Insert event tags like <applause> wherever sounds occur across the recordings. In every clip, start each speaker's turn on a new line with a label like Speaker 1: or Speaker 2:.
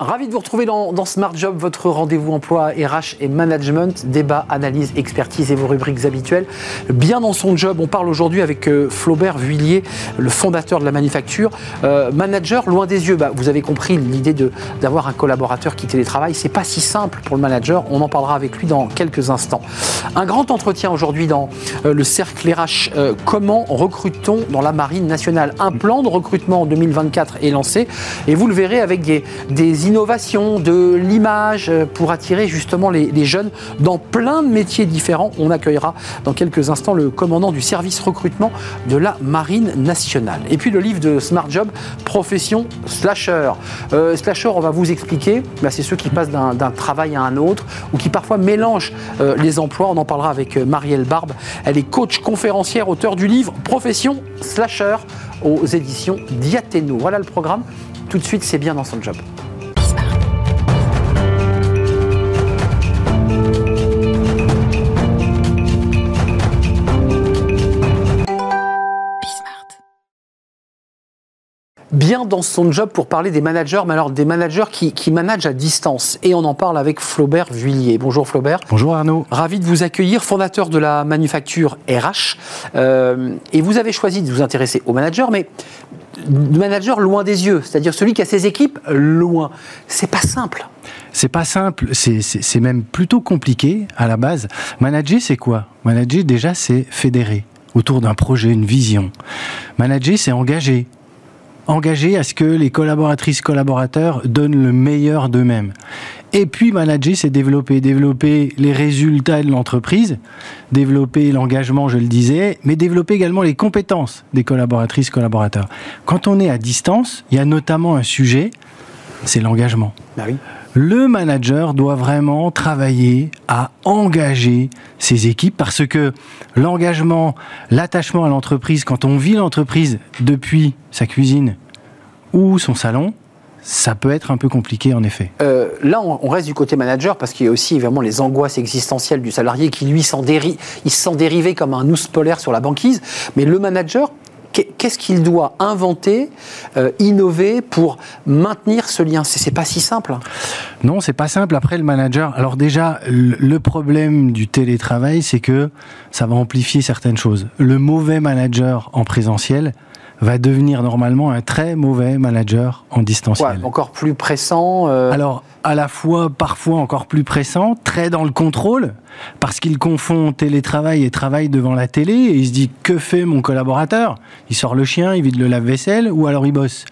Speaker 1: Ravi de vous retrouver dans, Smart Job, votre rendez-vous emploi RH et management, débat, analyse, expertise et vos rubriques habituelles. Bien dans son job, on parle aujourd'hui avec euh, Flaubert Vuillier, le fondateur de la manufacture. Euh, manager, loin des yeux, bah, vous avez compris l'idée d'avoir un collaborateur qui télétravaille, c'est pas si simple pour le manager. On en parlera avec lui dans quelques instants. Un grand entretien aujourd'hui dans euh, le cercle RH. comment recrute-t-on dans la marine nationale? Un plan de recrutement en 2024 est lancé et vous le verrez avec des, des de l'image euh, pour attirer justement les, jeunes dans plein de métiers différents. On accueillera dans quelques instants le commandant du service recrutement de la Marine nationale. Et puis le livre de Smart Job, Profession Slasher. Euh, slasher, on va vous expliquer, bah, c'est ceux qui passent d'un travail à un autre ou qui parfois mélangent euh, les emplois. On en parlera avec Marielle Barbe. Elle est coach conférencière, auteur du livre Profession Slasher aux éditions Diathéno. Voilà le programme. Tout de suite, c'est bien dans son job. Bien dans son job pour parler des managers, mais alors des managers qui, qui managent à distance. Et on en parle avec Flaubert Vuillier. Bonjour Flaubert.
Speaker 2: Bonjour Arnaud.
Speaker 1: Ravi de vous accueillir, fondateur de la manufacture RH. Euh, et vous avez choisi de vous intéresser aux managers, mais manager loin des yeux, c'est-à-dire celui qui a ses équipes loin. C'est pas simple.
Speaker 2: C'est pas simple, c'est même plutôt compliqué à la base. Manager, c'est quoi? Manager, déjà, c'est fédérer autour d'un projet, une vision. Manager, c'est engager, engagé à ce que les collaboratrices, collaborateurs donnent le meilleur d'eux-mêmes. Et puis manager, c'est développer, développer les résultats de l'entreprise, développer l'engagement, je le disais, mais développer également les compétences des collaboratrices, collaborateurs. Quand on est à distance, il y a notamment un sujet, c'est l'engagement.
Speaker 1: Bah oui
Speaker 2: le manager doit vraiment travailler à engager ses équipes parce que l'engagement, l'attachement à l'entreprise, quand on vit l'entreprise depuis sa cuisine ou son salon, ça peut être un peu compliqué en effet.
Speaker 1: Euh, là, on, reste du côté manager parce qu'il y a aussi vraiment les angoisses existentielles du salarié qui lui s'en il se sent dérivé comme un ours polaire sur la banquise. Mais le manager, qu'est-ce qu'il doit inventer, euh, innover pour maintenir ce lien? C'est pas si simple.
Speaker 2: Non, c'est pas simple. Après, le manager. Alors déjà, le problème du télétravail, c'est que ça va amplifier certaines choses. Le mauvais manager en présentiel va devenir normalement un très mauvais manager en distanciel.
Speaker 1: encore plus pressant.
Speaker 2: Euh, Alors, à la fois, parfois encore plus pressant, très dans le contrôle, parce qu'il confond télétravail et travail devant la télé, et il se dit que fait mon collaborateur? Il sort le chien, il vide le lave-vaisselle, ou alors il bosse.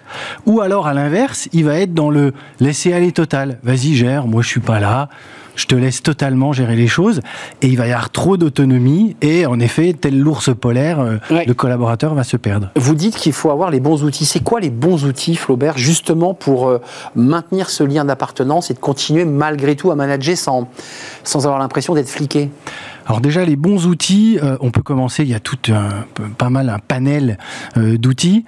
Speaker 2: Ou alors, à l'inverse, il va être dans le laisser aller total. Vas-y, gère, moi je suis pas là je te laisse totalement gérer les choses et il va y avoir trop d'autonomie et en effet, tel l'ours polaire, euh, le collaborateur va se perdre.
Speaker 1: Vous dites qu'il faut avoir les bons outils. C'est quoi les bons outils, Flaubert, justement pour euh, maintenir ce lien d'appartenance et de continuer malgré tout à manager sans, sans avoir l'impression d'être fliqué?
Speaker 2: Alors déjà les bons outils, euh, on peut commencer. Il y a tout un pas mal un panel d'outils.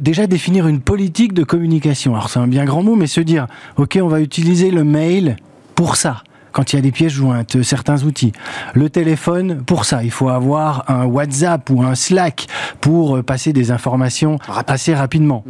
Speaker 2: déjà définir une politique de communication. Alors c'est un bien grand mot, mais se dire ok, on va utiliser le mail pour ça quand il y a des pièces jointes, certains outils. Le téléphone, pour ça, il faut avoir un WhatsApp ou un Slack pour euh, passer des informations assez rapidement.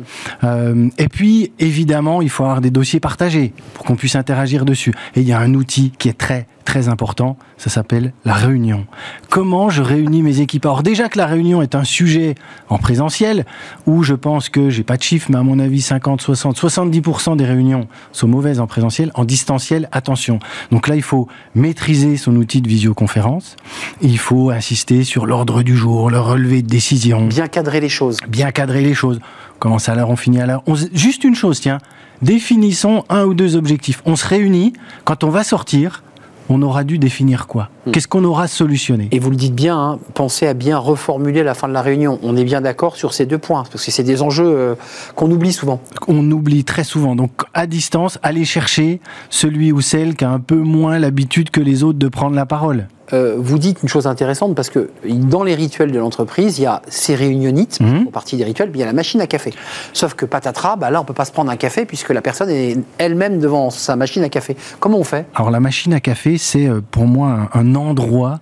Speaker 2: Euh, et puis, évidemment, il faut avoir des dossiers partagés pour qu'on puisse interagir dessus. Et il y a un outil qui est très très important, ça s'appelle la réunion. Comment je réunis mes équipes? Alors déjà que la réunion est un sujet en présentiel, où je pense que, j'ai pas de chiffre, mais à mon avis 50, 60, 70% des réunions sont mauvaises en présentiel, en distanciel, attention. Donc là, il faut maîtriser son outil de visioconférence, il faut insister sur l'ordre du jour, le relevé de décision.
Speaker 1: Bien cadrer les choses.
Speaker 2: Bien cadrer les choses. On commence à l'heure, on finit à l'heure? Juste une chose, tiens, définissons un ou deux objectifs. On se réunit, quand on va sortir, on aura dû définir quoi hmm. Qu'est-ce qu'on aura solutionné
Speaker 1: Et vous le dites bien, hein, pensez à bien reformuler la fin de la réunion. On est bien d'accord sur ces deux points, parce que c'est des enjeux euh, qu'on oublie souvent.
Speaker 2: On oublie très souvent. Donc, à distance, allez chercher celui ou celle qui a un peu moins l'habitude que les autres de prendre la parole.
Speaker 1: Euh, vous dites une chose intéressante parce que dans les rituels de l'entreprise, il y a ces réunionites, mmh. pour partie des rituels, puis il y a la machine à café. Sauf que patatras, bah là, on peut pas se prendre un café puisque la personne est elle-même devant sa machine à café. Comment on fait?
Speaker 2: Alors la machine à café, c'est euh, pour moi un, endroit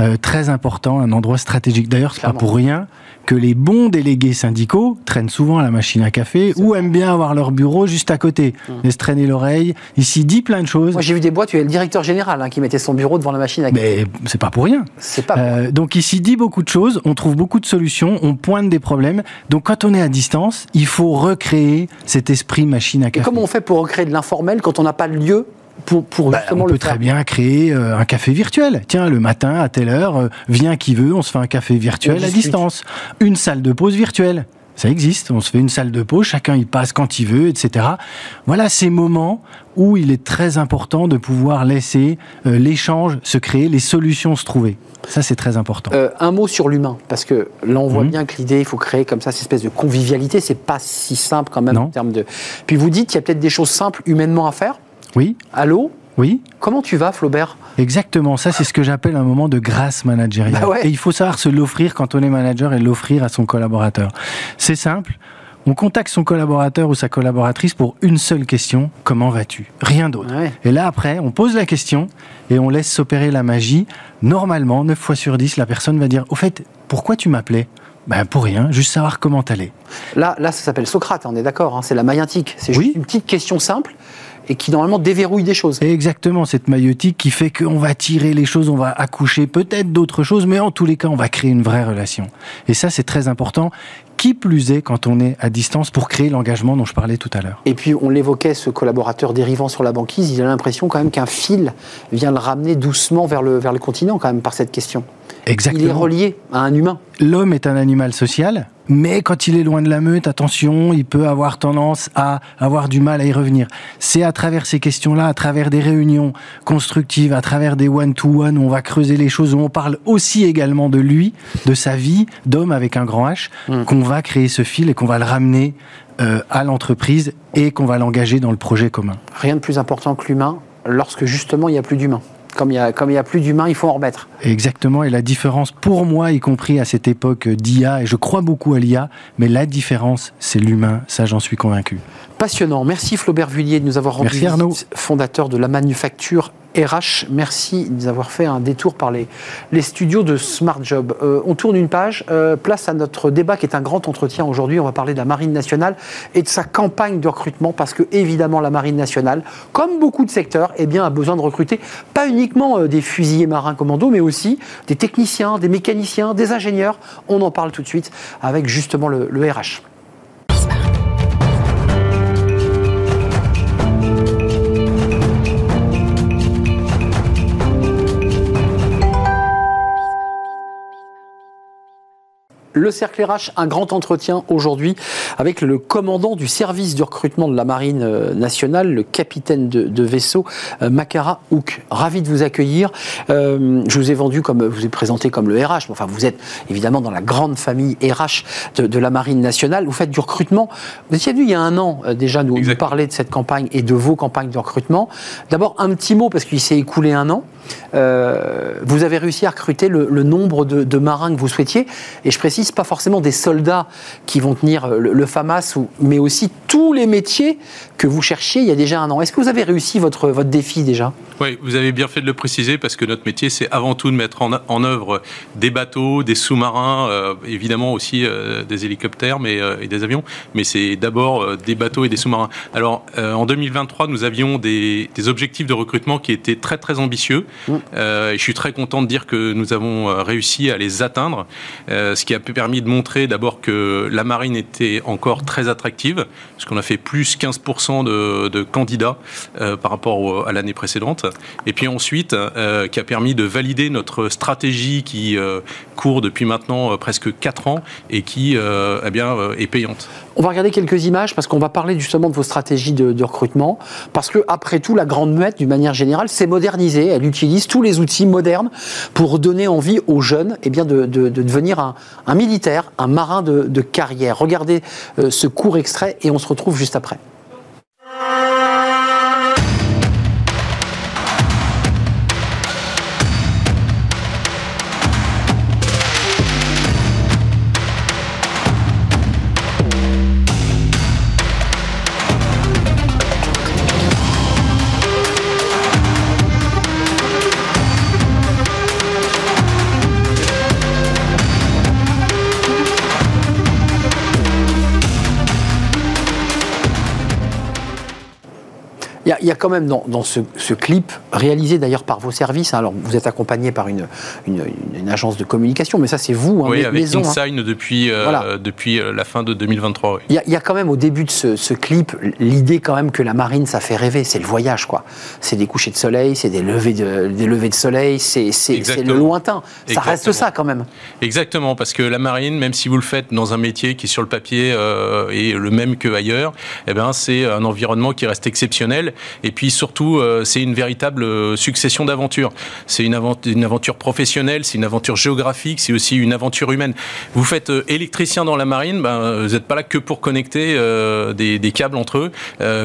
Speaker 2: euh, très important, un endroit stratégique. D'ailleurs, c'est pas pour rien que les bons délégués syndicaux traînent souvent à la machine à café ou aiment bien avoir leur bureau juste à côté. Mmh. se traîner l'oreille. Ici dit plein de choses.
Speaker 1: Moi j'ai vu des boîtes, tu es le directeur général hein, qui mettait son bureau devant la machine à
Speaker 2: café. Mais c'est pas pour rien.
Speaker 1: C'est pas. Euh,
Speaker 2: donc ici dit beaucoup de choses, on trouve beaucoup de solutions, on pointe des problèmes. Donc quand on est à distance, il faut recréer cet esprit machine à café.
Speaker 1: Et comment on fait pour recréer de l'informel quand on n'a pas le lieu pour, pour
Speaker 2: bah, on peut très bien créer euh, un café virtuel. Tiens, le matin à telle heure, euh, vient qui veut, on se fait un café virtuel à distance. Une salle de pause virtuelle. Ça existe, on se fait une salle de pause, chacun y passe quand il veut, etc. Voilà ces moments où il est très important de pouvoir laisser euh, l'échange se créer, les solutions se trouver. Ça, c'est très important.
Speaker 1: un mot sur l'humain, parce que là, on voit mhm. bien que l'idée, il faut créer comme ça cette espèce de convivialité. C'est pas si simple quand même en termes de. Puis vous dites, il y a peut-être des choses simples humainement à faire.
Speaker 2: Oui.
Speaker 1: Allô?
Speaker 2: Oui.
Speaker 1: Comment tu vas, Flaubert?
Speaker 2: Exactement, ça c'est ce que j'appelle un moment de grâce managériale. Bah et il faut savoir se l'offrir quand on est manager et l'offrir à son collaborateur. C'est simple, on contacte son collaborateur ou sa collaboratrice pour une seule question, comment vas-tu? Rien d'autre. Et là après, on pose la question et on laisse s'opérer la magie. Normalement, 9 fois sur 10, la personne va dire, au fait, pourquoi tu m'appelais? Ben pour rien, juste savoir comment t'allais.
Speaker 1: Là, là, ça s'appelle Socrate, on est d'accord, hein, c'est la maïentique. C'est juste une petite question simple et qui normalement déverrouille des choses.
Speaker 2: Exactement, cette maïotique qui fait qu'on va tirer les choses, on va accoucher peut-être d'autres choses, mais en tous les cas, on va créer une vraie relation. Et ça, c'est très important. Qui plus est quand on est à distance pour créer l'engagement dont je parlais tout à l'heure.
Speaker 1: Et puis on l'évoquait, ce collaborateur dérivant sur la banquise, il a l'impression quand même qu'un fil vient le ramener doucement vers le, vers le continent quand même par cette question.
Speaker 2: Exactement.
Speaker 1: Il est relié à un humain.
Speaker 2: L'homme est un animal social, mais quand il est loin de la meute, attention, il peut avoir tendance à avoir du mal à y revenir. C'est à travers ces questions-là, à travers des réunions constructives, à travers des one-to-one, où on va creuser les choses, où on parle aussi également de lui, de sa vie d'homme avec un grand H, hmm. qu'on va créer ce fil et qu'on va le ramener euh, à l'entreprise et qu'on va l'engager dans le projet commun.
Speaker 1: Rien de plus important que l'humain lorsque justement il n'y a plus d'humain comme il n'y a, a, plus d'humains, il faut en remettre.
Speaker 2: Exactement, et la différence pour moi, y compris à cette époque d'IA, et je crois beaucoup à l'IA, mais la différence, c'est l'humain, ça j'en suis convaincu.
Speaker 1: Passionnant. Merci Flaubert Vullier de nous avoir rendu
Speaker 2: Merci Arnaud.
Speaker 1: fondateur de la manufacture RH. Merci de nous avoir fait un détour par les, les studios de Smart Job. Euh, on tourne une page, euh, place à notre débat qui est un grand entretien aujourd'hui. On va parler de la Marine nationale et de sa campagne de recrutement parce que évidemment la Marine nationale, comme beaucoup de secteurs, eh bien, a besoin de recruter pas uniquement euh, des fusiliers marins commandos, mais aussi des techniciens, des mécaniciens, des ingénieurs. On en parle tout de suite avec justement le RH. Le Cercle RH, un grand entretien aujourd'hui avec le commandant du service de recrutement de la Marine euh, nationale, le capitaine de, vaisseau, euh, Makara Houk. Ravi de vous accueillir. Euh, je vous ai vendu comme, vous ai présenté comme le RH, enfin vous êtes évidemment dans la grande famille RH de, la Marine nationale. Vous faites du recrutement. Vous étiez venu il y a un an déjà nous, nous parler de cette campagne et de vos campagnes de recrutement. D'abord un petit mot parce qu'il s'est écoulé un an. vous avez réussi à recruter le, nombre de, de marins que vous souhaitiez. Et je précise pas forcément des soldats qui vont tenir le, FAMAS, ou, mais aussi tous les métiers que vous cherchiez il y a déjà un an. Est-ce que vous avez réussi votre, votre défi déjà?
Speaker 3: Oui, vous avez bien fait de le préciser parce que notre métier, c'est avant tout de mettre en, œuvre des bateaux, des sous-marins, euh, évidemment aussi euh, des hélicoptères mais, euh, et des avions, mais c'est d'abord des bateaux et des sous-marins. Alors, en 2023, nous avions des, des, objectifs de recrutement qui étaient très très ambitieux. Mmh. et je suis très content de dire que nous avons réussi à les atteindre, ce qui a pu permis de montrer d'abord que la marine était encore très attractive, parce qu'on a fait plus 15% de, de, candidats euh, par rapport à l'année précédente. Et puis ensuite, euh, qui a permis de valider notre stratégie qui euh, court depuis maintenant presque 4 ans et qui eh bien, est payante.
Speaker 1: On va regarder quelques images parce qu'on va parler justement de vos stratégies de, recrutement. Parce que, après tout, la Grande Muette, d'une manière générale, s'est modernisée. Elle utilise tous les outils modernes pour donner envie aux jeunes eh bien, de, devenir un, un, militaire, un marin de, carrière. Regardez euh, ce court extrait et on se retrouve juste après. Y, a quand même dans, ce, clip, réalisé d'ailleurs par vos services, hein, alors vous êtes accompagné par une, une, agence de communication, mais ça c'est vous,
Speaker 3: hein, oui, avec maison, hein. depuis, euh, depuis euh, la fin de 2023.
Speaker 1: Il y, a quand même au début de ce, clip l'idée quand même que la marine ça fait rêver, c'est le voyage quoi. C'est des couchers de soleil, c'est des levées de, des levées de soleil, c'est le lointain. Ça reste ça quand même.
Speaker 3: Exactement, parce que la marine, même si vous le faites dans un métier qui sur le papier euh, est le même qu'ailleurs, eh ben, c'est un environnement qui reste exceptionnel et puis surtout, euh, c'est une véritable euh, succession d'aventures. C'est une, aventure professionnelle, c'est une aventure géographique, c'est aussi une aventure humaine. Vous faites euh, électricien dans la marine, ben, vous n'êtes pas là que pour connecter des, des, câbles entre eux.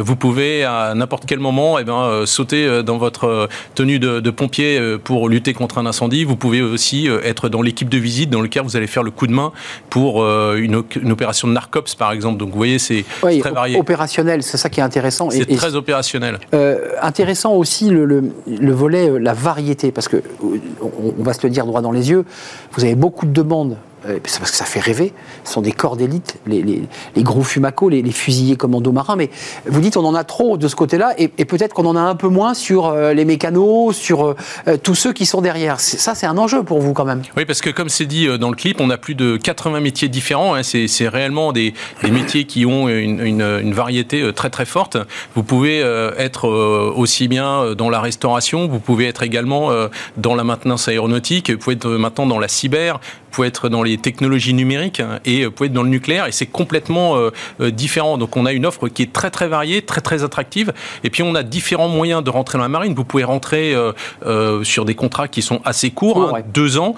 Speaker 3: vous pouvez à n'importe quel moment eh ben, sauter dans votre tenue de, de, pompier pour lutter contre un incendie. Vous pouvez aussi être dans l'équipe de visite dans lequel vous allez faire le coup de main pour une, une opération de narcops, par exemple. Donc vous voyez, c'est très varié.
Speaker 1: Opérationnel, c'est ça qui est intéressant.
Speaker 3: C'est très opérationnel.
Speaker 1: Euh, intéressant aussi le, le, volet, euh, la variété, parce que euh, on, va se le dire droit dans les yeux, vous avez beaucoup de demandes euh, c'est parce que ça fait rêver, ce sont des corps d'élite, les, gros fumacos, les, les, fusiliers commandos marins, mais vous dites on en a trop de ce côté-là, et, peut-être qu'on en a un peu moins sur euh, les mécanos, sur euh, tous ceux qui sont derrière. Ça, c'est un enjeu pour vous quand même.
Speaker 3: Oui, parce que comme c'est dit dans le clip, on a plus de 80 métiers différents, hein, c'est réellement des, métiers qui ont une, une, variété très très forte. Vous pouvez être aussi bien dans la restauration, vous pouvez être également dans la maintenance aéronautique, vous pouvez être maintenant dans la cyber, vous pouvez être dans les technologies numériques hein, et vous pouvez être dans le nucléaire et c'est complètement euh, euh, différent. Donc on a une offre qui est très très variée, très très attractive et puis on a différents moyens de rentrer dans la marine. Vous pouvez rentrer euh, sur des contrats qui sont assez courts, hein, deux ans,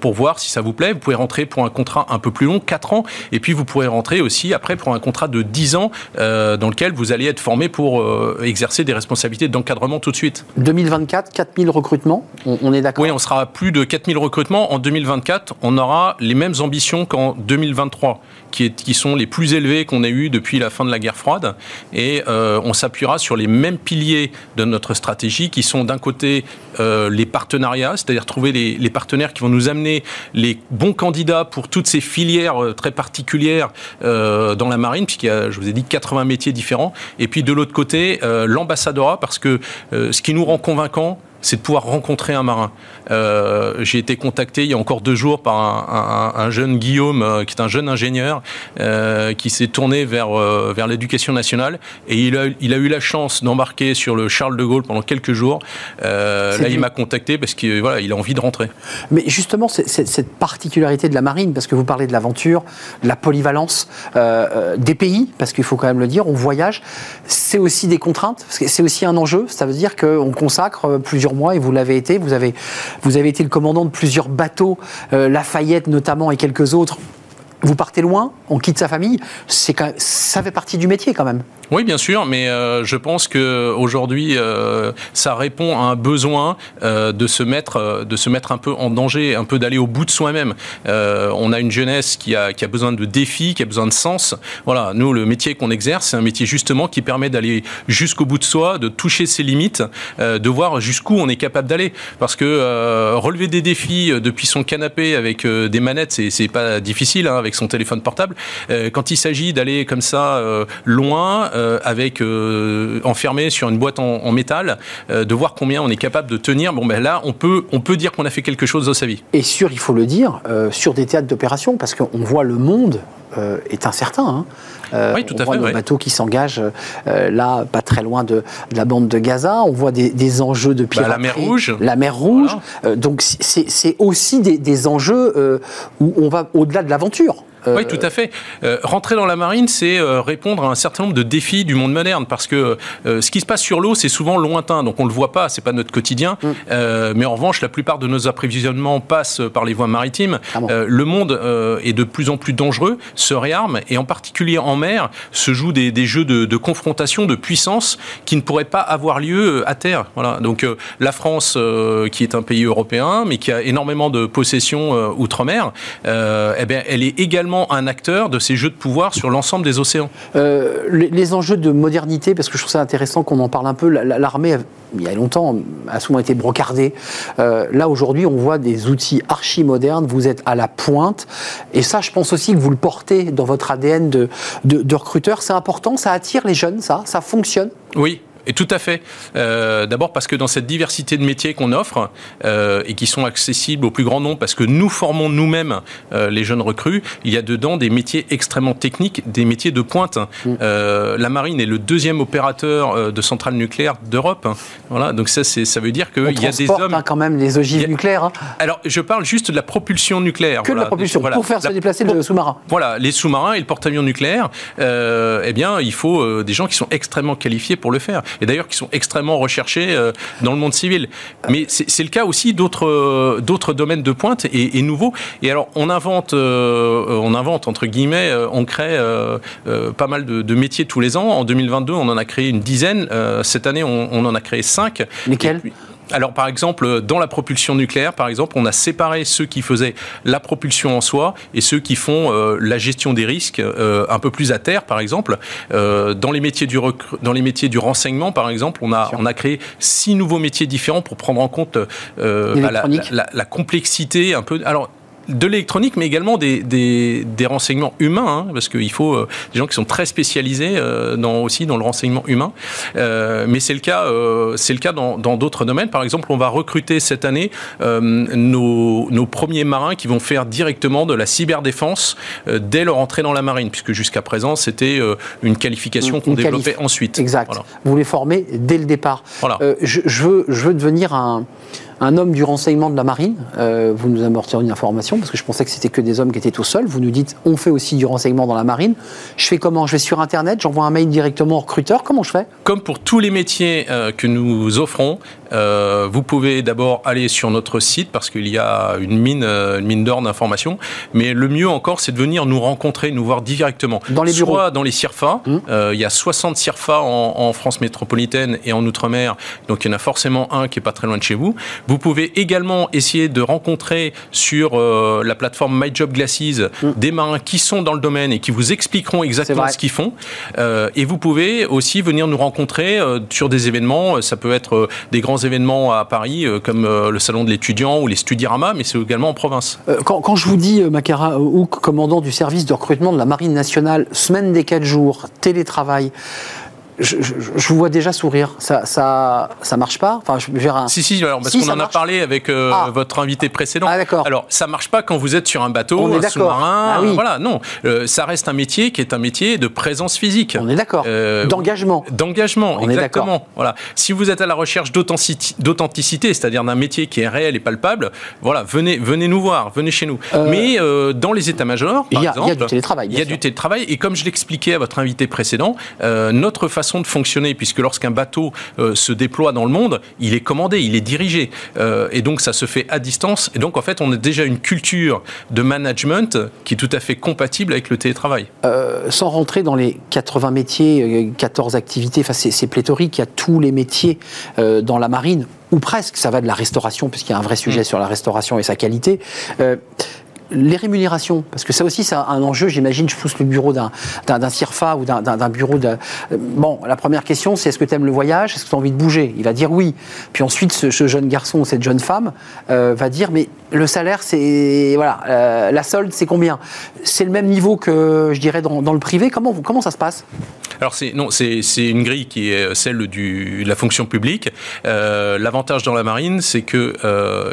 Speaker 3: pour voir si ça vous plaît. Vous pouvez rentrer pour un contrat un peu plus long, quatre ans, et puis vous pourrez rentrer aussi après pour un contrat de dix ans dans lequel vous allez être formé pour exercer des responsabilités d'encadrement tout de suite.
Speaker 1: 2024, 4000 recrutements, on est d'accord?
Speaker 3: Oui, on sera à plus de 4000 recrutements. En 2024, on aura les mêmes ambitions qu'en 2023, qui, qui, sont les plus élevées qu'on ait eues depuis la fin de la guerre froide. Et euh, on s'appuiera sur les mêmes piliers de notre stratégie, qui sont d'un côté euh, les partenariats, c'est-à-dire trouver les, partenaires qui vont nous amener les bons candidats pour toutes ces filières euh, très particulières dans la marine, puisqu'il y a, je vous ai dit, 80 métiers différents. Et puis de l'autre côté, l'ambassadeur, parce que ce qui nous rend convaincants, c'est de pouvoir rencontrer un marin. Euh, j'ai été contacté il y a encore deux jours par un, jeune Guillaume, euh, qui est un jeune ingénieur, euh, qui s'est tourné vers, vers l'éducation nationale et il a, il a eu la chance d'embarquer sur le Charles de Gaulle pendant quelques jours. là, il m'a contacté parce qu'il voilà, il a envie de rentrer.
Speaker 1: Mais justement, cette particularité de la marine, parce que vous parlez de l'aventure, de la polyvalence des pays, parce qu'il faut quand même le dire, on voyage, c'est aussi des contraintes, c'est aussi un enjeu. Ça veut dire qu'on consacre plusieurs et vous l'avez été. Vous avez, vous avez été le commandant de plusieurs bateaux, euh, Lafayette notamment et quelques autres. Vous partez loin, on quitte sa famille, c'est ça fait partie du métier quand même.
Speaker 3: Oui, bien sûr, mais euh, je pense que aujourd'hui, euh, ça répond à un besoin euh, de se mettre, de se mettre un peu en danger, un peu d'aller au bout de soi-même. on a une jeunesse qui a, qui a besoin de défis, qui a besoin de sens. Voilà, nous, le métier qu'on exerce, c'est un métier justement qui permet d'aller jusqu'au bout de soi, de toucher ses limites, de voir jusqu'où on est capable d'aller. Parce que relever des défis depuis son canapé avec des manettes, c'est pas difficile hein, avec son téléphone portable. quand il s'agit d'aller comme ça loin euh, avec euh, enfermé sur une boîte en, métal, euh, de voir combien on est capable de tenir. Bon, ben là, on peut, on peut dire qu'on a fait quelque chose dans sa vie.
Speaker 1: Et sur, il faut le dire, sur des théâtres d'opération, parce qu'on voit le monde est incertain.
Speaker 3: Hein. Oui, tout
Speaker 1: on
Speaker 3: à
Speaker 1: voit
Speaker 3: fait.
Speaker 1: Des bateaux qui s'engagent là, pas très loin de, la bande de Gaza. On voit des, enjeux de piraterie.
Speaker 3: Bah, la mer Rouge.
Speaker 1: La mer Rouge. donc c'est aussi des, des enjeux où on va au-delà de l'aventure.
Speaker 3: Oui, tout à fait. Euh, rentrer dans la marine, c'est euh, répondre à un certain nombre de défis du monde moderne, parce que euh, ce qui se passe sur l'eau, c'est souvent lointain, donc on le voit pas, c'est pas notre quotidien. Mm. mais en revanche, la plupart de nos approvisionnements passent par les voies maritimes. Ah le monde est de plus en plus dangereux, se réarme, et en particulier en mer, se jouent des, des jeux de, de, confrontation, de puissance, qui ne pourraient pas avoir lieu à terre. Voilà. Donc la France, qui est un pays européen, mais qui a énormément de possessions outre-mer, eh bien, elle est également un acteur de ces jeux de pouvoir sur l'ensemble des océans
Speaker 1: euh, les, enjeux de modernité, parce que je trouve ça intéressant qu'on en parle un peu, l'armée, il y a longtemps, a souvent été brocardée. Euh, là, aujourd'hui, on voit des outils archi-modernes, vous êtes à la pointe, et ça, je pense aussi que vous le portez dans votre ADN de, de, de recruteur. C'est important, ça attire les jeunes, ça Ça fonctionne?
Speaker 3: Oui, Et tout à fait. Euh, D'abord parce que dans cette diversité de métiers qu'on offre euh, et qui sont accessibles au plus grand nombre, parce que nous formons nous-mêmes euh, les jeunes recrues, il y a dedans des métiers extrêmement techniques, des métiers de pointe. Mm. Euh, la marine est le deuxième opérateur euh, de centrales nucléaires d'Europe. Voilà, donc ça, ça veut dire qu'il y a des hommes.
Speaker 1: Hein, quand même les ogives nucléaires. Hein.
Speaker 3: Alors, je parle juste de la propulsion nucléaire.
Speaker 1: Que de la propulsion, voilà. pour faire se déplacer le sous-marin.
Speaker 3: Voilà, les sous-marins et le porte-avions nucléaire, euh, eh bien, il faut euh, des gens qui sont extrêmement qualifiés pour le faire. Et d'ailleurs, qui sont extrêmement recherchés euh, dans le monde civil. Mais c'est le cas aussi d'autres d'autres domaines de pointe et, et, nouveaux. Et alors, on invente, on invente entre guillemets, on crée pas mal de, de, métiers tous les ans. En 2022, on en a créé une dizaine. cette année, on, on, en a créé cinq.
Speaker 1: Lesquels
Speaker 3: alors par exemple, dans la propulsion nucléaire, par exemple, on a séparé ceux qui faisaient la propulsion en soi et ceux qui font euh, la gestion des risques euh, un peu plus à terre, par exemple. Euh, dans les métiers du dans les métiers du renseignement, par exemple, on a on a créé six nouveaux métiers différents pour prendre en compte bah, la, la, la, complexité un peu. Alors de l'électronique, mais également des, des, renseignements humains, hein, parce qu'il faut euh, des gens qui sont très spécialisés euh, dans, aussi dans le renseignement humain. Euh, mais c'est le cas, c'est le cas dans d'autres domaines. Par exemple, on va recruter cette année nos, nos, premiers marins qui vont faire directement de la cyberdéfense dès leur entrée dans la marine, puisque jusqu'à présent c'était une qualification qu'on développait ensuite.
Speaker 1: Exact. Vous les formez dès le départ. Voilà. Je, je, veux, je veux devenir un un homme du renseignement de la marine. Euh, vous nous amortirez une information parce que je pensais que c'était que des hommes qui étaient tout seuls. Vous nous dites on fait aussi du renseignement dans la marine. Je fais comment? Je vais sur internet, j'envoie un mail directement au recruteur. Comment je fais?
Speaker 3: Comme pour tous les métiers euh, que nous offrons, euh, vous pouvez d'abord aller sur notre site parce qu'il y a une mine, une mine d'or d'informations. Mais le mieux encore, c'est de venir nous rencontrer, nous voir directement.
Speaker 1: Dans les bureaux
Speaker 3: Soit dans les CIRFA. Mmh. il y a 60 CIRFA en, en France métropolitaine et en Outre-mer. Donc il y en a forcément un qui est pas très loin de chez vous. Vous pouvez également essayer de rencontrer sur euh, la plateforme My Job Glasses mm. des marins qui sont dans le domaine et qui vous expliqueront exactement ce qu'ils font. Euh, et vous pouvez aussi venir nous rencontrer euh, sur des événements. Ça peut être des grands événements à Paris, comme le salon de l'étudiant ou les Studirama, mais c'est également en province.
Speaker 1: Quand, quand, je vous dis, Makara Houk, commandant du service de recrutement de la Marine nationale, semaine des 4 jours, télétravail, je, vous vois déjà sourire. Ça, ça, ça marche pas? Enfin, je
Speaker 3: un... Si, si, alors, parce qu'on en a parlé avec euh, ah. votre invité précédent.
Speaker 1: Ah, d'accord.
Speaker 3: Alors, ça marche pas quand vous êtes sur un bateau, un sous-marin. Ah, oui. Voilà, non. Euh, ça reste un métier qui est un métier de présence physique.
Speaker 1: On est d'accord. Euh, D'engagement.
Speaker 3: D'engagement, exactement. Voilà. Si vous êtes à la recherche d'authenticité, c'est-à-dire d'un métier qui est réel et palpable, voilà, venez, venez nous voir, venez chez nous. Mais dans les états-majors, par exemple,
Speaker 1: il y a du télétravail.
Speaker 3: Il y a du télétravail. Et comme je l'expliquais à votre invité précédent, notre façon de fonctionner, puisque lorsqu'un bateau euh, se déploie dans le monde, il est commandé, il est dirigé. Euh, et donc ça se fait à distance. Et donc en fait, on a déjà une culture de management qui est tout à fait compatible avec le télétravail.
Speaker 1: Euh, sans rentrer dans les 80 métiers, 14 activités, enfin c'est pléthorique, il y a tous les métiers dans la marine, ou presque, ça va de la restauration, puisqu'il y a un vrai sujet mm. sur la restauration et sa qualité les rémunérations, parce que ça aussi c'est un enjeu, j'imagine, je pousse le bureau d'un CIRFA ou d'un bureau de... Bon, la première question c'est est-ce que tu aimes le voyage, est-ce que tu as envie de bouger? Il va dire oui. Puis ensuite ce, jeune garçon ou cette jeune femme euh, va dire mais le salaire c'est... Voilà, euh, la solde c'est combien? C'est le même niveau que je dirais dans, le privé, comment, comment ça se passe?
Speaker 3: Alors c'est non, c'est une grille qui est celle du, de la fonction publique. Euh, l'avantage dans la marine, c'est que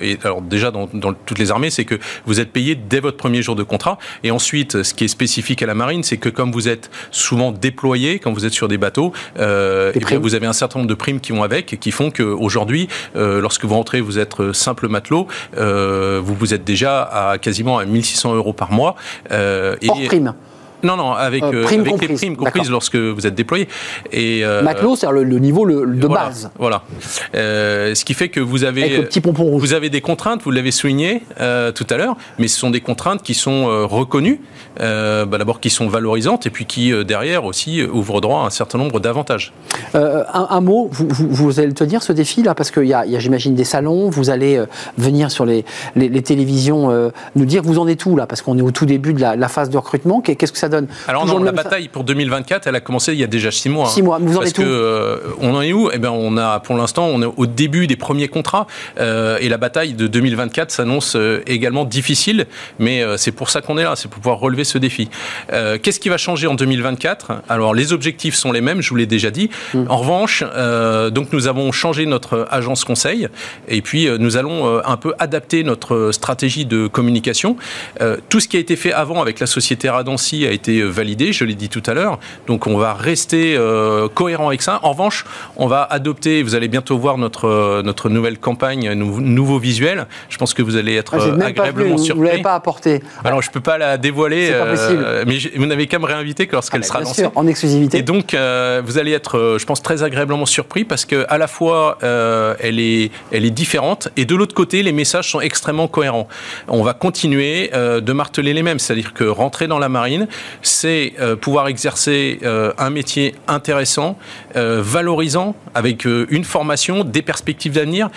Speaker 3: et alors déjà dans, dans toutes les armées, c'est que vous êtes payé dès votre premier jour de contrat. Et ensuite, ce qui est spécifique à la marine, c'est que comme vous êtes souvent déployé, quand vous êtes sur des bateaux, euh, et vous avez un certain nombre de primes qui vont avec, qui font qu'aujourd'hui, euh, lorsque vous rentrez, vous êtes simple matelot, euh, vous vous êtes déjà à quasiment à 1600 euros par mois.
Speaker 1: Euh, Hors prime
Speaker 3: non, non, avec, euh, avec les primes comprises lorsque vous êtes déployé.
Speaker 1: Et, euh, Matelot, c'est le, le, niveau le, de
Speaker 3: base. Voilà. Euh, ce qui fait que vous avez,
Speaker 1: avec le petit pompon rouge.
Speaker 3: vous avez des contraintes, vous l'avez souligné euh, tout à l'heure, mais ce sont des contraintes qui sont euh, reconnues, bah, d'abord qui sont valorisantes, et puis qui, derrière aussi, ouvrent droit à un certain nombre d'avantages.
Speaker 1: Un, un, mot, vous, vous, vous, allez le tenir ce défi-là, parce qu'il y a, a j'imagine, des salons, vous allez venir sur les, les, les télévisions nous dire, vous en êtes où là? Parce qu'on est au tout début de la, la phase de recrutement, qu'est-ce que ça donne
Speaker 3: Alors non, la bataille pour 2024, elle a commencé il y a déjà six mois.
Speaker 1: Six mois, vous en
Speaker 3: parce
Speaker 1: êtes où
Speaker 3: que, On en est où? Eh bien, on a, pour l'instant, on est au début des premiers contrats et la bataille de 2024 s'annonce également difficile, mais c'est pour ça qu'on est là, c'est pour pouvoir relever ce défi. Qu'est-ce qui va changer en 2024 Alors, les objectifs sont les mêmes, je vous l'ai déjà dit. Mmh. En revanche, donc nous avons changé notre agence conseil et puis nous allons un peu adapter notre stratégie de communication. Euh, tout ce qui a été fait avant avec la société Radancy a été euh, validé, je l'ai dit tout à l'heure. Donc on va rester euh, cohérent avec ça. En revanche, on va adopter, vous allez bientôt voir notre, notre nouvelle campagne, nouveau, visuel. Je pense que vous allez être
Speaker 1: ah,
Speaker 3: agréablement surpris. Vous
Speaker 1: ne l'avez pas apporté.
Speaker 3: Alors je ne peux pas la dévoiler, mais vous n'avez qu'à me réinviter lorsqu'elle ah, sera
Speaker 1: bien
Speaker 3: lancée.
Speaker 1: Sûr, en exclusivité.
Speaker 3: Et donc vous allez être, je pense, très agréablement surpris parce que à la fois elle, est, elle est différente et de l'autre côté les messages sont extrêmement cohérents. On va continuer euh, de marteler les mêmes, c'est-à-dire que rentrer dans la marine, c'est euh, pouvoir exercer euh, un métier intéressant, valorisant, avec une formation, des perspectives d'avenir,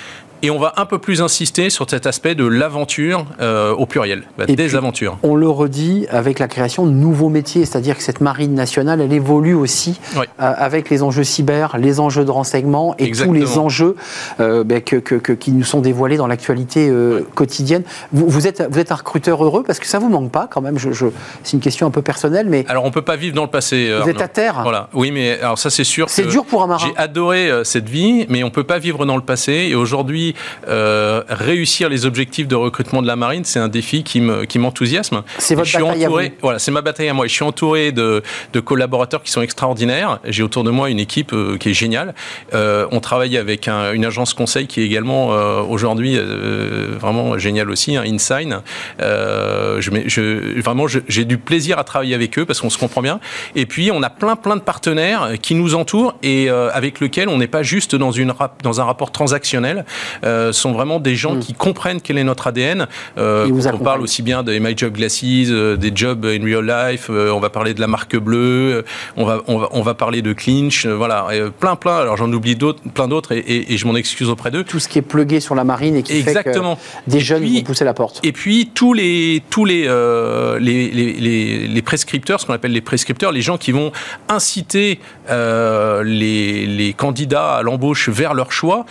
Speaker 3: et on va un peu plus insister sur cet aspect de l'aventure euh, au pluriel, bah, des aventures.
Speaker 1: On le redit avec la création de nouveaux métiers, c'est-à-dire que cette marine nationale, elle évolue aussi euh, avec les enjeux cyber, les enjeux de renseignement et tous les enjeux euh, bah, que, qui nous sont dévoilés dans l'actualité quotidienne. Vous, êtes, vous êtes un recruteur heureux parce que ça vous manque pas quand même. Je, c'est une question un peu personnelle, mais
Speaker 3: alors on peut pas vivre dans le passé.
Speaker 1: Vous êtes à terre.
Speaker 3: Voilà. Oui, mais alors ça c'est sûr.
Speaker 1: C'est dur pour un marin.
Speaker 3: J'ai adoré cette vie, mais on peut pas vivre dans le passé. Et aujourd'hui euh, réussir les objectifs de recrutement de la marine, c'est un défi qui m'enthousiasme.
Speaker 1: c'est votre bataille à vous.
Speaker 3: Voilà, c'est ma bataille à moi. je suis entouré de, collaborateurs qui sont extraordinaires. J'ai autour de moi une équipe euh, qui est géniale. Euh, on travaille avec une agence conseil qui est également aujourd'hui vraiment géniale aussi, hein, InSign. Je, vraiment, j'ai du plaisir à travailler avec eux parce qu'on se comprend bien. Et puis, on a plein, plein de partenaires qui nous entourent et avec lesquels on n'est pas juste dans, une, dans un rapport transactionnel sont vraiment des gens mm. qui comprennent quel est notre ADN. Euh, on parle aussi bien des My Job Glasses, euh, des jobs in real life, euh, on va parler de la marque bleue, on va, on va, on va parler de Clinch, voilà, plein, plein. Alors j'en oublie d'autres, plein d'autres et, je m'en excuse auprès d'eux.
Speaker 1: Tout ce qui est plugué sur la marine et qui Exactement. fait que des jeunes vont pousser la porte.
Speaker 3: Et puis tous les, tous les, les, les, les, prescripteurs, ce qu'on appelle les prescripteurs, les gens qui vont inciter les, les candidats à l'embauche vers leur choix,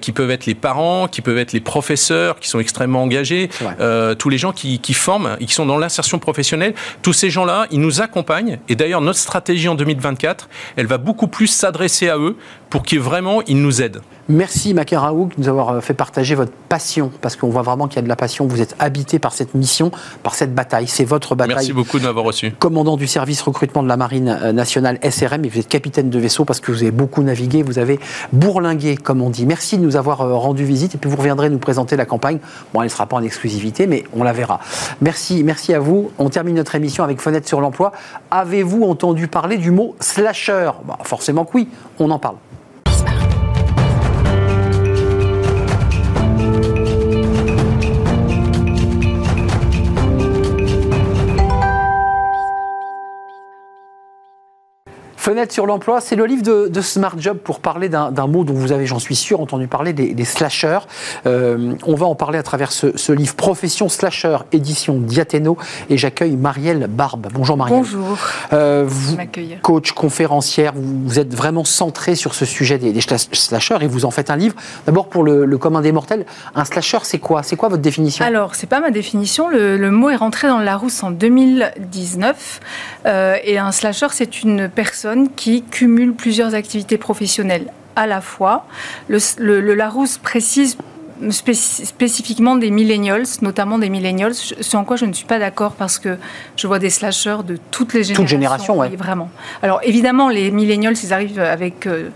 Speaker 3: qui peuvent être les parents, qui peuvent être les professeurs, qui sont extrêmement engagés, euh, tous les gens qui, qui, forment et qui sont dans l'insertion professionnelle. Tous ces gens-là, ils nous accompagnent. Et d'ailleurs, notre stratégie en 2024, elle va beaucoup plus s'adresser à eux pour qu'ils vraiment ils nous aident.
Speaker 1: Merci Makaraou de nous avoir euh, fait partager votre passion, parce qu'on voit vraiment qu'il y a de la passion. Vous êtes habité par cette mission, par cette bataille. C'est votre bataille.
Speaker 3: Merci beaucoup de m'avoir reçu.
Speaker 1: Commandant du service recrutement de la Marine euh, nationale SRM, et vous êtes capitaine de vaisseau parce que vous avez beaucoup navigué, vous avez bourlingué, comme on dit. Merci de nous avoir euh, visite, et puis vous reviendrez nous présenter la campagne. Bon, elle ne sera pas en exclusivité, mais on la verra. Merci, merci à vous. On termine notre émission avec Fenêtre sur l'emploi. Avez-vous entendu parler du mot slasher? Bah, Forcément que oui, on en parle. Fenêtre sur l'emploi, c'est le livre de, Smart Job pour parler d'un mot dont vous avez, j'en suis sûr, entendu parler, des, slashers. Euh, on va en parler à travers ce, livre Profession Slasher, édition Diathéno, et j'accueille Marielle Barbe. Bonjour Marielle.
Speaker 4: Bonjour. Euh, vous,
Speaker 1: coach, conférencière, vous, êtes vraiment centré sur ce sujet des, slashers et vous en faites un livre. D'abord pour le, commun des mortels, un slasher c'est quoi? C'est quoi votre définition?
Speaker 4: Alors, c'est pas ma définition. Le, mot est rentré dans le Larousse en 2019 euh, et un slasher c'est une personne qui cumulent plusieurs activités professionnelles à la fois. Le, le Larousse précise spécifiquement des millennials, notamment des millennials, ce en quoi je ne suis pas d'accord parce que je vois des slashers de toutes les générations.
Speaker 1: Toutes générations, oui.
Speaker 4: Vraiment. Alors évidemment, les millennials, ils arrivent avec euh,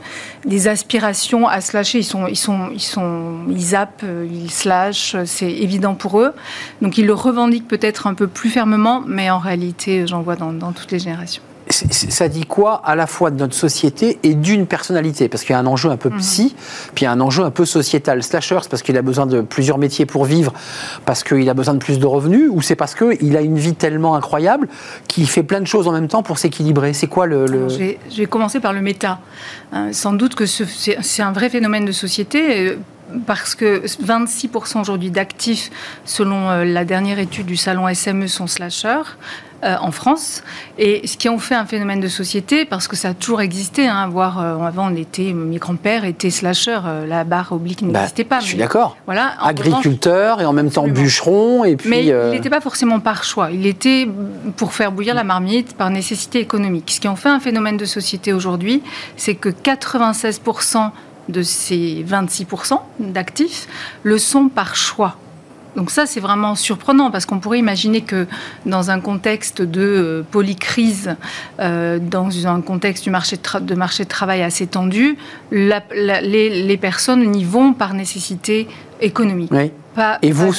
Speaker 4: des aspirations à slasher. Ils sont, ils sont, ils sont, ils zappent, euh, ils slashent. C'est évident pour eux. Donc ils le revendiquent peut-être un peu plus fermement, mais en réalité, j'en vois dans toutes les générations
Speaker 1: ça dit quoi à la fois de notre société et d'une personnalité? Parce qu'il y a un enjeu un peu mhm. psy, puis il y a un enjeu un peu sociétal. Slasher, c'est parce qu'il a besoin de plusieurs métiers pour vivre, parce qu'il a besoin de plus de revenus, ou c'est parce qu'il a une vie tellement incroyable qu'il fait plein de choses en même temps pour s'équilibrer? C'est quoi le...
Speaker 4: Je, vais, commencer par le méta. Euh, sans doute que c'est un vrai phénomène de société. parce que 26% aujourd'hui d'actifs, selon euh, la dernière étude du salon SME, sont slasheurs. Euh, en France, et ce qui en fait un phénomène de société, parce que ça a toujours existé, hein, voire avant on était, mes grands-pères étaient slasheurs, la barre oblique bah, n'existait pas.
Speaker 1: Je suis d'accord. Voilà, Agriculteur et en même temps bûcheron. Et puis,
Speaker 4: mais il n'était pas forcément par choix, il était pour faire bouillir la marmite par nécessité économique. Ce qui en fait un phénomène de société aujourd'hui, c'est que 96% de ces 26% d'actifs le sont par choix. Donc ça, c'est vraiment surprenant parce qu'on pourrait imaginer que dans un contexte de euh, polycrise, euh, dans un contexte du marché de, marché de travail assez tendu, les, les, personnes y vont par nécessité économique.
Speaker 1: Et vous,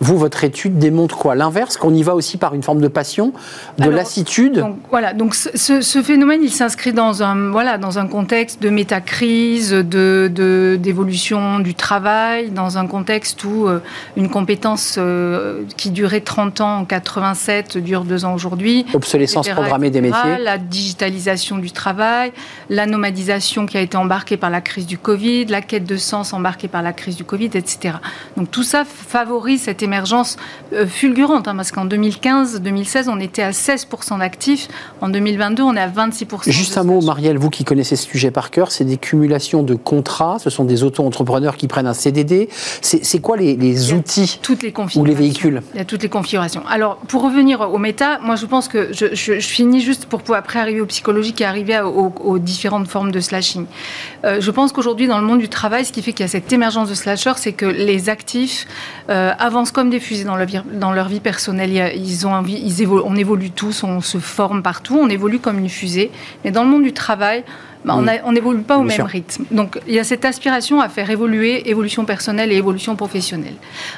Speaker 1: vous, votre étude démontre quoi? L'inverse, qu'on y va aussi par une forme de passion, de lassitude?
Speaker 4: donc, Voilà, donc ce, phénomène, il s'inscrit dans un, voilà, dans un contexte de métacrise, d'évolution de, du travail, dans un contexte où euh, une compétence euh, qui durait 30 ans en 87 dure 2 ans aujourd'hui.
Speaker 1: Obsolescence programmée des métiers.
Speaker 4: La digitalisation du travail, la nomadisation qui a été embarquée par la crise du Covid, la quête de sens embarquée par la crise du Covid, etc. Donc tout ça favorise cette émergence euh, fulgurante, hein, parce qu'en 2015-2016, on était à 16% d'actifs. En 2022, on est à 26%.
Speaker 1: Juste un mot, Marielle, vous qui connaissez ce sujet par cœur, c'est des cumulations de contrats, ce sont des auto-entrepreneurs qui prennent un CDD. C'est quoi les, outils
Speaker 4: toutes les
Speaker 1: ou les véhicules?
Speaker 4: Il y a toutes les configurations. Alors, pour revenir au méta, moi je pense que je, finis juste pour pouvoir après arriver au psychologique et arriver aux, différentes formes de slashing. Euh, je pense qu'aujourd'hui, dans le monde du travail, ce qui fait qu'il y a cette émergence de slasher, c'est que les actifs euh, avancent comme des fusées dans leur vie, dans leur vie personnelle. Ils ont envie, ils on évolue tous, on se forme partout, on évolue comme une fusée. Mais dans le monde du travail, bah, on n'évolue pas au même rythme. Donc il y a cette aspiration à faire évoluer évolution personnelle et évolution professionnelle.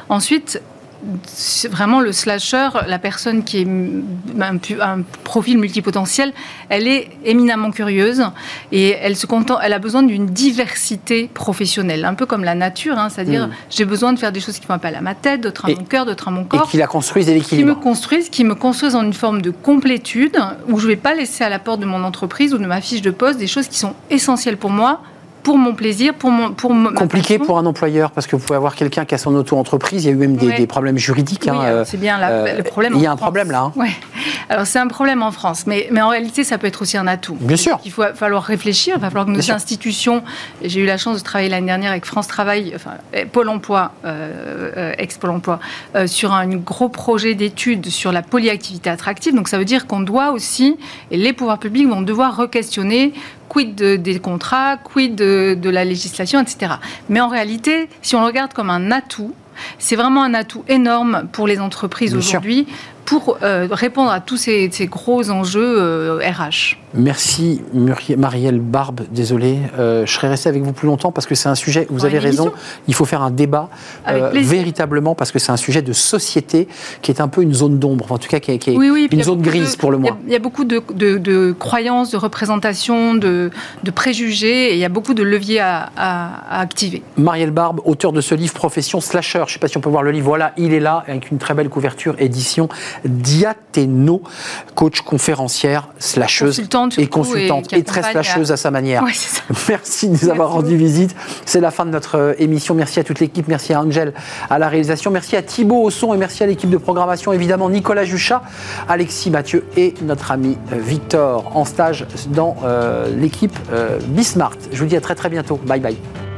Speaker 4: Ensuite, vraiment le slasher, la personne qui est un, un, profil multipotentiel, elle est éminemment curieuse et elle, se contente, elle a besoin d'une diversité professionnelle, un peu comme la nature, hein, c'est-à-dire mm. j'ai besoin de faire des choses qui font appel à ma tête, d'autres à mon cœur, d'autres à mon corps.
Speaker 1: Et qui la construisent et l'équilibre.
Speaker 4: Qui me construisent, qui me construisent en une forme de complétude où je ne vais pas laisser à la porte de mon entreprise ou de ma fiche de poste des choses qui sont essentielles pour moi pour mon plaisir, pour mon pour
Speaker 1: compliqué pour un employeur parce que vous pouvez avoir quelqu'un qui a son auto-entreprise, il y a eu même des, problèmes juridiques.
Speaker 4: Hein, euh, c'est bien euh, le problème.
Speaker 1: Il y a un problème là. Hein.
Speaker 4: Ouais. Alors c'est un problème en France, mais mais en réalité ça peut être aussi un atout.
Speaker 1: Bien sûr.
Speaker 4: Il faut falloir réfléchir, il va falloir que nos institutions. J'ai eu la chance de travailler l'année dernière avec France Travail, enfin Pôle Emploi, euh, ex Pôle Emploi, sur un gros projet d'études sur la polyactivité attractive. Donc ça veut dire qu'on doit aussi et les pouvoirs publics vont devoir re-questionner quid des contrats, quid de, la législation, etc. Mais en réalité, si on le regarde comme un atout, c'est vraiment un atout énorme pour les entreprises aujourd'hui pour euh, répondre à tous ces, gros enjeux RH. Euh,
Speaker 1: Merci Marielle Barbe, désolé, euh, je serais resté avec vous plus longtemps parce que c'est un sujet, vous avez raison, il faut faire un débat véritablement parce que c'est un sujet de société qui est un peu une zone d'ombre, en tout cas qui est, une zone grise pour le moins.
Speaker 4: Il y, a beaucoup de, croyances, de représentations, de, préjugés et il y a beaucoup de leviers à, à activer.
Speaker 1: Marielle Barbe, auteur de ce livre Profession Slasher, je ne sais pas si on peut voir le livre, voilà, il est là avec une très belle couverture, édition Diathéno, coach conférencière, slasheuse et consultante et, très slasheuse à... sa manière. <laughs> Merci de nous avoir rendu visite. C'est la fin de notre euh, émission. Merci à toute l'équipe. Merci à Angel à la réalisation. Merci à Thibaut au son et merci à l'équipe de programmation. Évidemment, Nicolas Juchat, Alexis Mathieu et notre ami euh, Victor en stage dans euh, l'équipe Bismart. Je vous dis à très très bientôt. Bye bye.